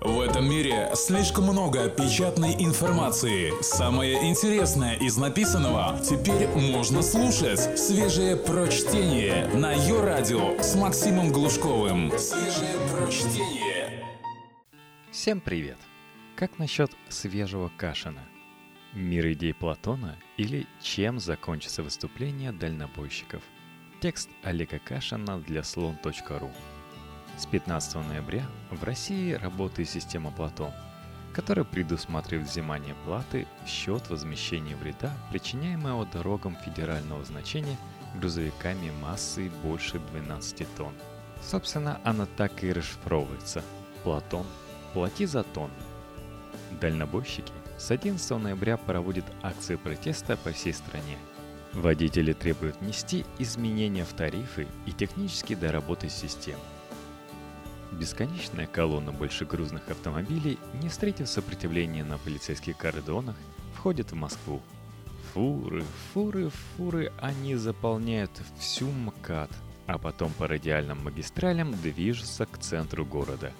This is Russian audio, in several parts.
В этом мире слишком много печатной информации. Самое интересное из написанного теперь можно слушать. Свежее прочтение на ее радио с Максимом Глушковым. Свежее прочтение. Всем привет! Как насчет свежего Кашина? Мир идей Платона или чем закончится выступление дальнобойщиков? Текст Олега Кашина для слон.ру с 15 ноября в России работает система Платон, которая предусматривает взимание платы в счет возмещения вреда, причиняемого дорогам федерального значения грузовиками массой больше 12 тонн. Собственно, она так и расшифровывается. Платон, плати за тонн. Дальнобойщики с 11 ноября проводят акции протеста по всей стране. Водители требуют внести изменения в тарифы и технически доработать систему. Бесконечная колонна большегрузных автомобилей, не встретив сопротивления на полицейских кордонах, входит в Москву. Фуры, фуры, фуры, они заполняют всю МКАД, а потом по радиальным магистралям движутся к центру города.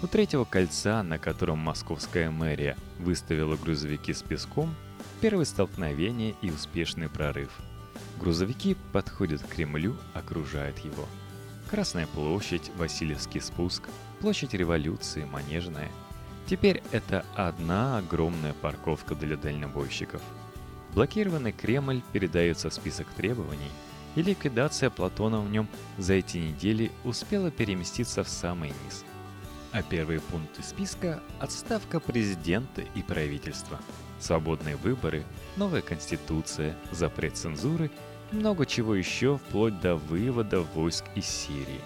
У третьего кольца, на котором московская мэрия выставила грузовики с песком, первое столкновение и успешный прорыв. Грузовики подходят к Кремлю, окружают его – Красная площадь, Васильевский спуск, площадь революции, Манежная. Теперь это одна огромная парковка для дальнобойщиков. Блокированный Кремль передается в список требований, и ликвидация Платона в нем за эти недели успела переместиться в самый низ. А первые пункты списка – отставка президента и правительства, свободные выборы, новая конституция, запрет цензуры – много чего еще, вплоть до вывода войск из Сирии.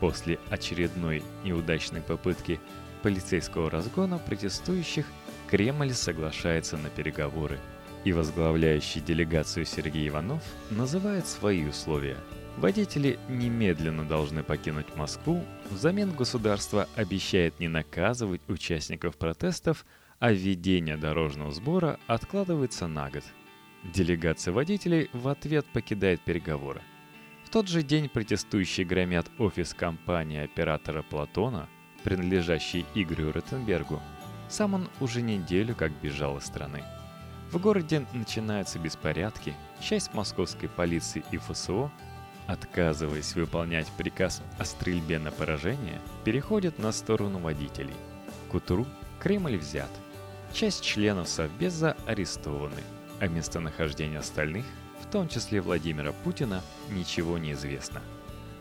После очередной неудачной попытки полицейского разгона протестующих Кремль соглашается на переговоры, и возглавляющий делегацию Сергей Иванов называет свои условия. Водители немедленно должны покинуть Москву, взамен государство обещает не наказывать участников протестов, а введение дорожного сбора откладывается на год – Делегация водителей в ответ покидает переговоры. В тот же день протестующие громят офис компании оператора Платона, принадлежащий Игорю Ротенбергу. Сам он уже неделю как бежал из страны. В городе начинаются беспорядки, часть московской полиции и ФСО, отказываясь выполнять приказ о стрельбе на поражение, переходят на сторону водителей. К утру Кремль взят. Часть членов Совбеза арестованы – о местонахождении остальных, в том числе Владимира Путина, ничего не известно.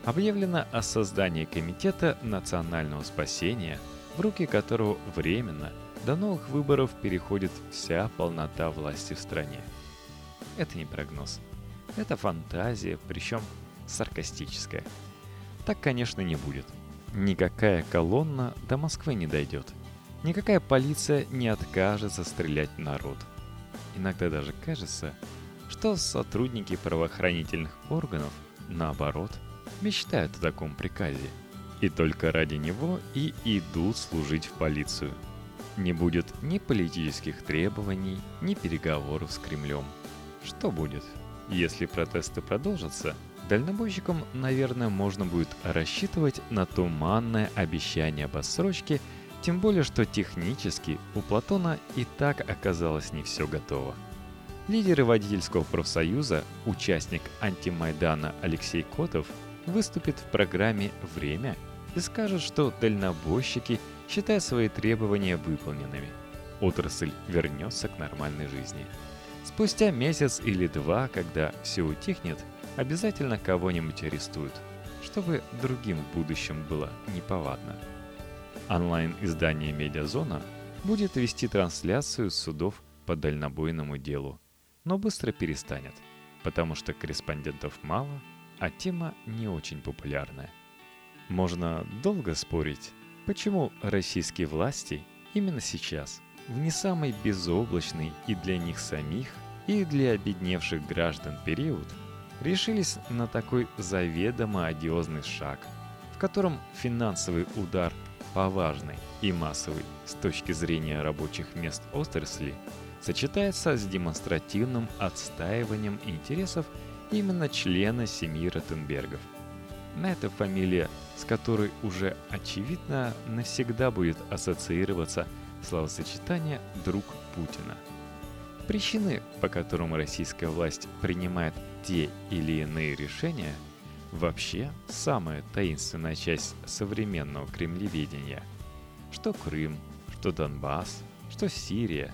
Объявлено о создании Комитета национального спасения, в руки которого временно до новых выборов переходит вся полнота власти в стране. Это не прогноз. Это фантазия, причем саркастическая. Так, конечно, не будет. Никакая колонна до Москвы не дойдет. Никакая полиция не откажется стрелять в народ – Иногда даже кажется, что сотрудники правоохранительных органов, наоборот, мечтают о таком приказе. И только ради него и идут служить в полицию. Не будет ни политических требований, ни переговоров с Кремлем. Что будет? Если протесты продолжатся, дальнобойщикам, наверное, можно будет рассчитывать на туманное обещание об отсрочке – тем более, что технически у Платона и так оказалось не все готово. Лидеры водительского профсоюза, участник антимайдана Алексей Котов, выступит в программе «Время» и скажет, что дальнобойщики считают свои требования выполненными. Отрасль вернется к нормальной жизни. Спустя месяц или два, когда все утихнет, обязательно кого-нибудь арестуют, чтобы другим в будущем было неповадно. Онлайн-издание «Медиазона» будет вести трансляцию судов по дальнобойному делу, но быстро перестанет, потому что корреспондентов мало, а тема не очень популярная. Можно долго спорить, почему российские власти именно сейчас, в не самый безоблачный и для них самих, и для обедневших граждан период, решились на такой заведомо одиозный шаг, в котором финансовый удар по важной и массовой с точки зрения рабочих мест отрасли сочетается с демонстративным отстаиванием интересов именно члена семьи Ротенбергов. на эта фамилия, с которой уже очевидно навсегда будет ассоциироваться словосочетание «друг Путина». Причины, по которым российская власть принимает те или иные решения, вообще самая таинственная часть современного кремлеведения. Что Крым, что Донбасс, что Сирия,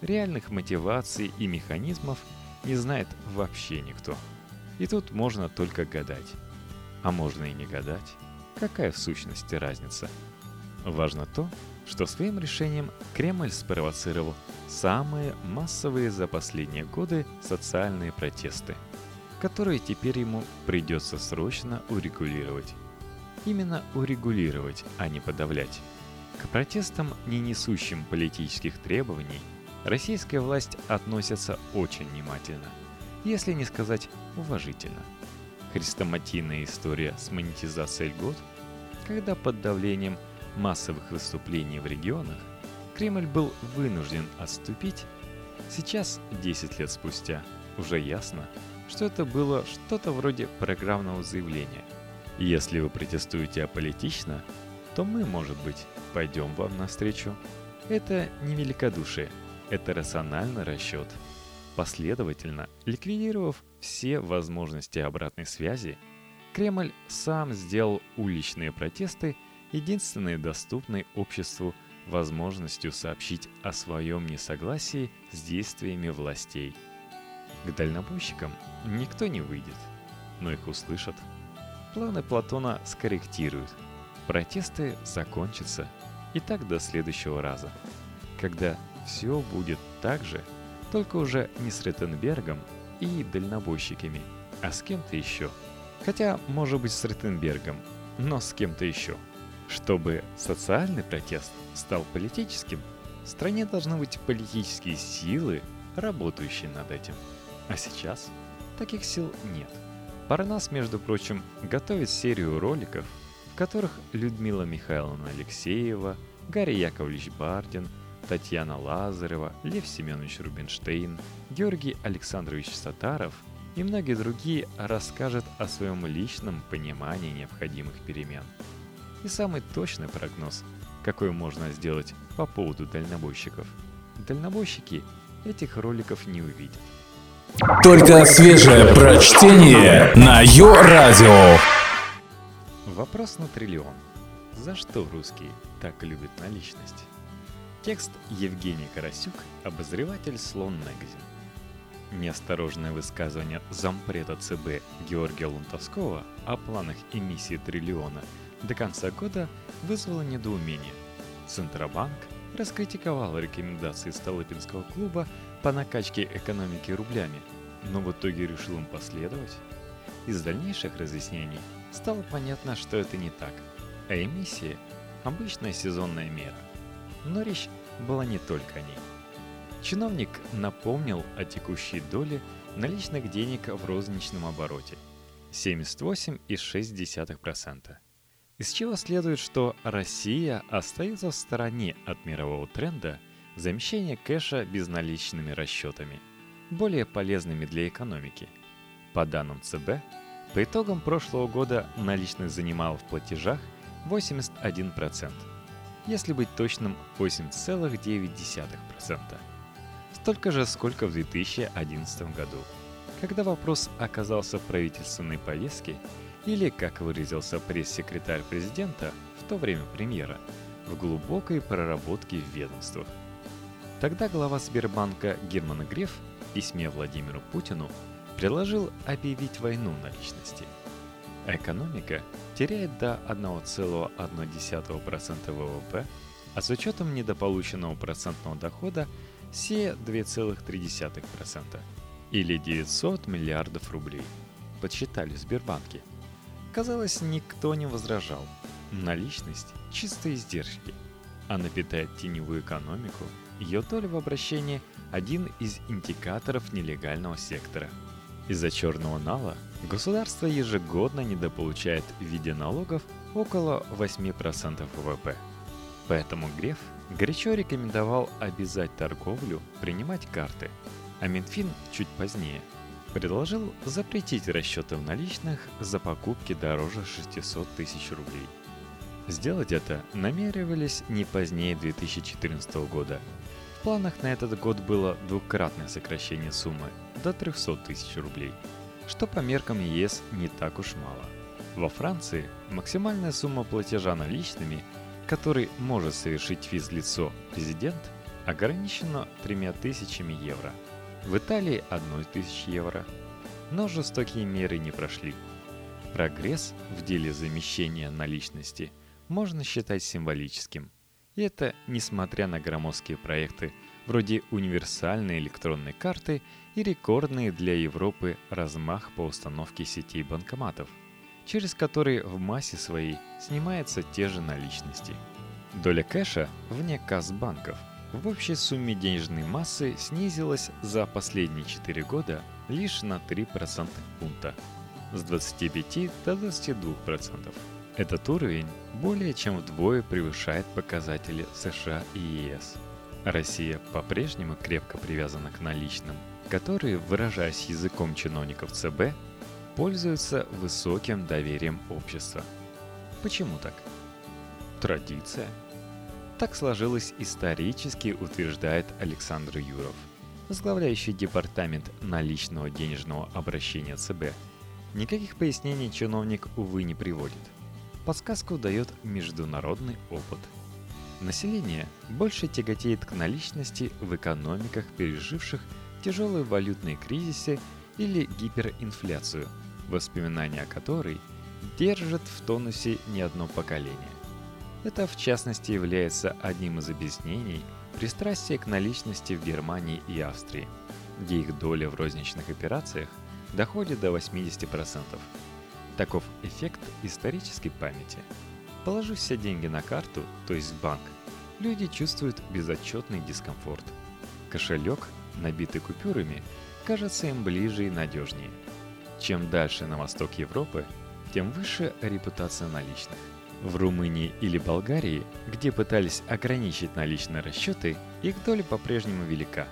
реальных мотиваций и механизмов не знает вообще никто. И тут можно только гадать. А можно и не гадать. Какая в сущности разница? Важно то, что своим решением Кремль спровоцировал самые массовые за последние годы социальные протесты, которые теперь ему придется срочно урегулировать. Именно урегулировать, а не подавлять. К протестам, не несущим политических требований, российская власть относится очень внимательно, если не сказать уважительно. Хрестоматийная история с монетизацией льгот, когда под давлением массовых выступлений в регионах Кремль был вынужден отступить, сейчас, 10 лет спустя, уже ясно, что это было что-то вроде программного заявления. Если вы протестуете аполитично, то мы, может быть, пойдем вам навстречу. Это не великодушие, это рациональный расчет. Последовательно, ликвидировав все возможности обратной связи, Кремль сам сделал уличные протесты единственной доступной обществу возможностью сообщить о своем несогласии с действиями властей. К дальнобойщикам никто не выйдет, но их услышат. Планы Платона скорректируют. Протесты закончатся. И так до следующего раза, когда все будет так же, только уже не с Реттенбергом и дальнобойщиками, а с кем-то еще. Хотя, может быть, с Реттенбергом, но с кем-то еще. Чтобы социальный протест стал политическим, в стране должны быть политические силы, работающие над этим. А сейчас таких сил нет. Парнас, между прочим, готовит серию роликов, в которых Людмила Михайловна Алексеева, Гарри Яковлевич Бардин – Татьяна Лазарева, Лев Семенович Рубинштейн, Георгий Александрович Сатаров и многие другие расскажут о своем личном понимании необходимых перемен. И самый точный прогноз, какой можно сделать по поводу дальнобойщиков. Дальнобойщики этих роликов не увидят. Только свежее прочтение на Йо-Радио. Вопрос на триллион. За что русские так любят наличность? Текст Евгений Карасюк, обозреватель «Слон Магазин». Неосторожное высказывание зампреда ЦБ Георгия Лунтовского о планах эмиссии триллиона до конца года вызвало недоумение. Центробанк раскритиковал рекомендации Столыпинского клуба по накачке экономики рублями, но в итоге решил им последовать. Из дальнейших разъяснений стало понятно, что это не так, а эмиссия – обычная сезонная мера. Но речь была не только о ней. Чиновник напомнил о текущей доле наличных денег в розничном обороте – 78,6%. Из чего следует, что Россия остается в стороне от мирового тренда замещения кэша безналичными расчетами, более полезными для экономики. По данным ЦБ, по итогам прошлого года наличность занимала в платежах 81%, если быть точным 8,9%. Столько же, сколько в 2011 году, когда вопрос оказался в правительственной повестке или, как выразился пресс-секретарь президента, в то время премьера, в глубокой проработке в ведомствах. Тогда глава Сбербанка Герман Греф в письме Владимиру Путину предложил объявить войну на личности – Экономика теряет до 1,1% ВВП, а с учетом недополученного процентного дохода все 2,3% или 900 миллиардов рублей. Подсчитали в Сбербанке. Казалось, никто не возражал. Наличность – чистые издержки. Она питает теневую экономику. Ее доля в обращении – один из индикаторов нелегального сектора – из-за черного нала государство ежегодно недополучает в виде налогов около 8% ВВП. Поэтому Греф горячо рекомендовал обязать торговлю принимать карты, а Минфин чуть позднее. предложил запретить расчеты в наличных за покупки дороже 600 тысяч рублей. Сделать это намеревались не позднее 2014 года. В планах на этот год было двукратное сокращение суммы до 300 тысяч рублей, что по меркам ЕС не так уж мало. Во Франции максимальная сумма платежа наличными, который может совершить физлицо резидент, ограничена 3000 евро – в Италии 1 тысяч евро. Но жестокие меры не прошли. Прогресс в деле замещения наличности можно считать символическим. И это несмотря на громоздкие проекты вроде универсальной электронной карты и рекордный для Европы размах по установке сетей банкоматов, через которые в массе своей снимаются те же наличности. Доля кэша вне касс банков – в общей сумме денежной массы снизилась за последние 4 года лишь на 3 процентных пункта с 25 до 22%. Этот уровень более чем вдвое превышает показатели США и ЕС. Россия по-прежнему крепко привязана к наличным, которые, выражаясь языком чиновников ЦБ, пользуются высоким доверием общества. Почему так? Традиция – так сложилось исторически, утверждает Александр Юров, возглавляющий департамент наличного денежного обращения ЦБ. Никаких пояснений чиновник, увы, не приводит. Подсказку дает международный опыт. Население больше тяготеет к наличности в экономиках, переживших тяжелые валютные кризисы или гиперинфляцию, воспоминания о которой держат в тонусе не одно поколение. Это, в частности, является одним из объяснений пристрастия к наличности в Германии и Австрии, где их доля в розничных операциях доходит до 80%. Таков эффект исторической памяти. Положив все деньги на карту, то есть в банк, люди чувствуют безотчетный дискомфорт. Кошелек, набитый купюрами, кажется им ближе и надежнее. Чем дальше на восток Европы, тем выше репутация наличных. В Румынии или Болгарии, где пытались ограничить наличные расчеты, их доля по-прежнему велика.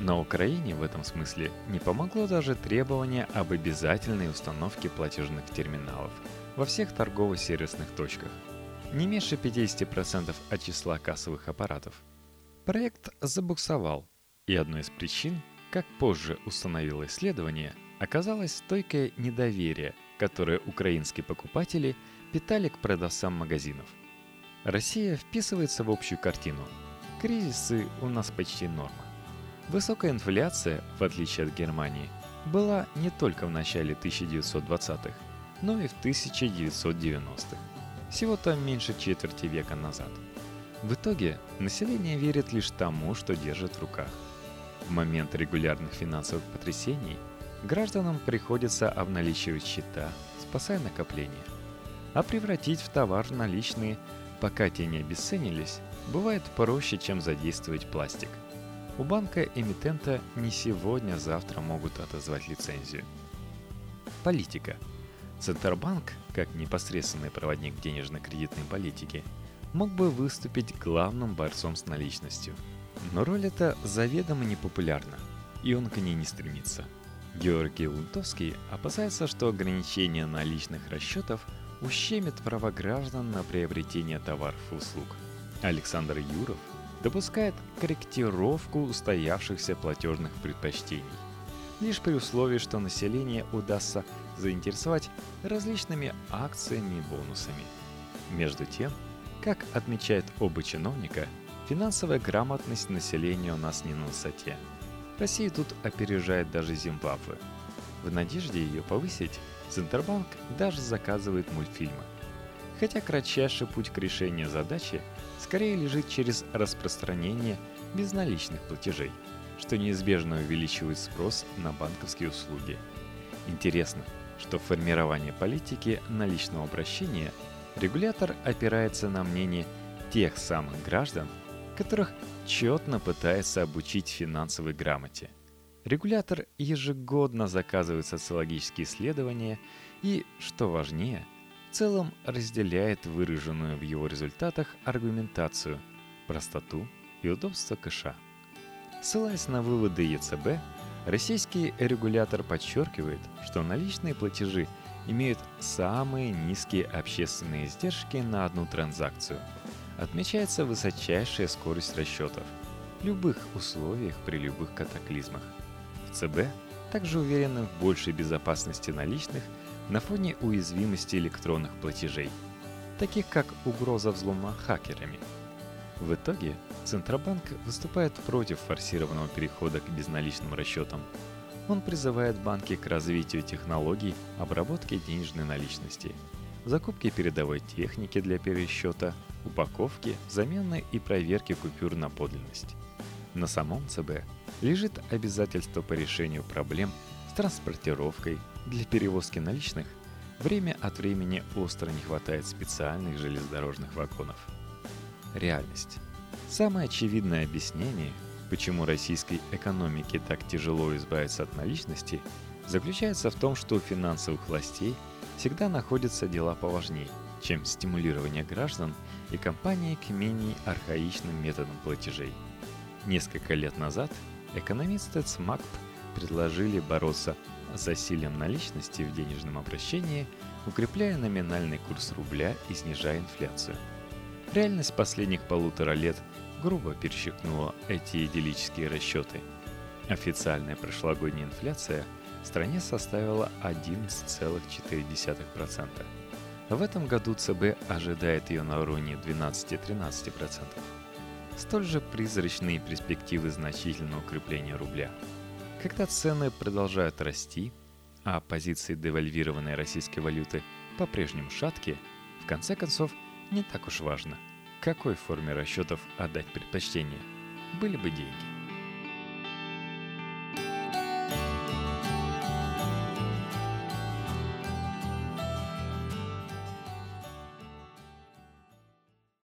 На Украине в этом смысле не помогло даже требование об обязательной установке платежных терминалов во всех торгово-сервисных точках, не меньше 50% от числа кассовых аппаратов. Проект забуксовал, и одной из причин, как позже установило исследование, оказалось стойкое недоверие, которое украинские покупатели – питали к продавцам магазинов. Россия вписывается в общую картину. Кризисы у нас почти норма. Высокая инфляция, в отличие от Германии, была не только в начале 1920-х, но и в 1990-х. Всего-то меньше четверти века назад. В итоге население верит лишь тому, что держит в руках. В момент регулярных финансовых потрясений гражданам приходится обналичивать счета, спасая накопления – а превратить в товар наличные, пока те не обесценились, бывает проще, чем задействовать пластик. У банка эмитента не сегодня-завтра могут отозвать лицензию. Политика. Центробанк, как непосредственный проводник денежно-кредитной политики, мог бы выступить главным борцом с наличностью. Но роль эта заведомо непопулярна, и он к ней не стремится. Георгий Лунтовский опасается, что ограничение наличных расчетов – ущемит права граждан на приобретение товаров и услуг. Александр Юров допускает корректировку устоявшихся платежных предпочтений, лишь при условии, что население удастся заинтересовать различными акциями и бонусами. Между тем, как отмечает оба чиновника, финансовая грамотность населения у нас не на высоте. Россия тут опережает даже Зимбабве. В надежде ее повысить, Центробанк даже заказывает мультфильмы. Хотя кратчайший путь к решению задачи скорее лежит через распространение безналичных платежей, что неизбежно увеличивает спрос на банковские услуги. Интересно, что в формировании политики наличного обращения регулятор опирается на мнение тех самых граждан, которых четно пытается обучить финансовой грамоте – Регулятор ежегодно заказывает социологические исследования и, что важнее, в целом разделяет выраженную в его результатах аргументацию, простоту и удобство кэша. Ссылаясь на выводы ЕЦБ, Российский регулятор подчеркивает, что наличные платежи имеют самые низкие общественные издержки на одну транзакцию. Отмечается высочайшая скорость расчетов в любых условиях при любых катаклизмах. В ЦБ также уверены в большей безопасности наличных на фоне уязвимости электронных платежей, таких как угроза взлома хакерами. В итоге Центробанк выступает против форсированного перехода к безналичным расчетам. Он призывает банки к развитию технологий обработки денежной наличности, закупки передовой техники для пересчета, упаковки, замены и проверки купюр на подлинность. На самом ЦБ лежит обязательство по решению проблем с транспортировкой для перевозки наличных. Время от времени остро не хватает специальных железнодорожных вагонов. Реальность. Самое очевидное объяснение, почему российской экономике так тяжело избавиться от наличности, заключается в том, что у финансовых властей всегда находятся дела поважнее, чем стимулирование граждан и компании к менее архаичным методам платежей. Несколько лет назад экономисты ЦМАКП предложили бороться с засилием наличности в денежном обращении, укрепляя номинальный курс рубля и снижая инфляцию. Реальность последних полутора лет грубо перещекнула эти идиллические расчеты. Официальная прошлогодняя инфляция в стране составила 11,4%. В этом году ЦБ ожидает ее на уровне 12-13%. Столь же призрачные перспективы значительного укрепления рубля. Когда цены продолжают расти, а позиции девальвированной российской валюты по-прежнему шаткие, в конце концов не так уж важно, какой форме расчетов отдать предпочтение. Были бы деньги.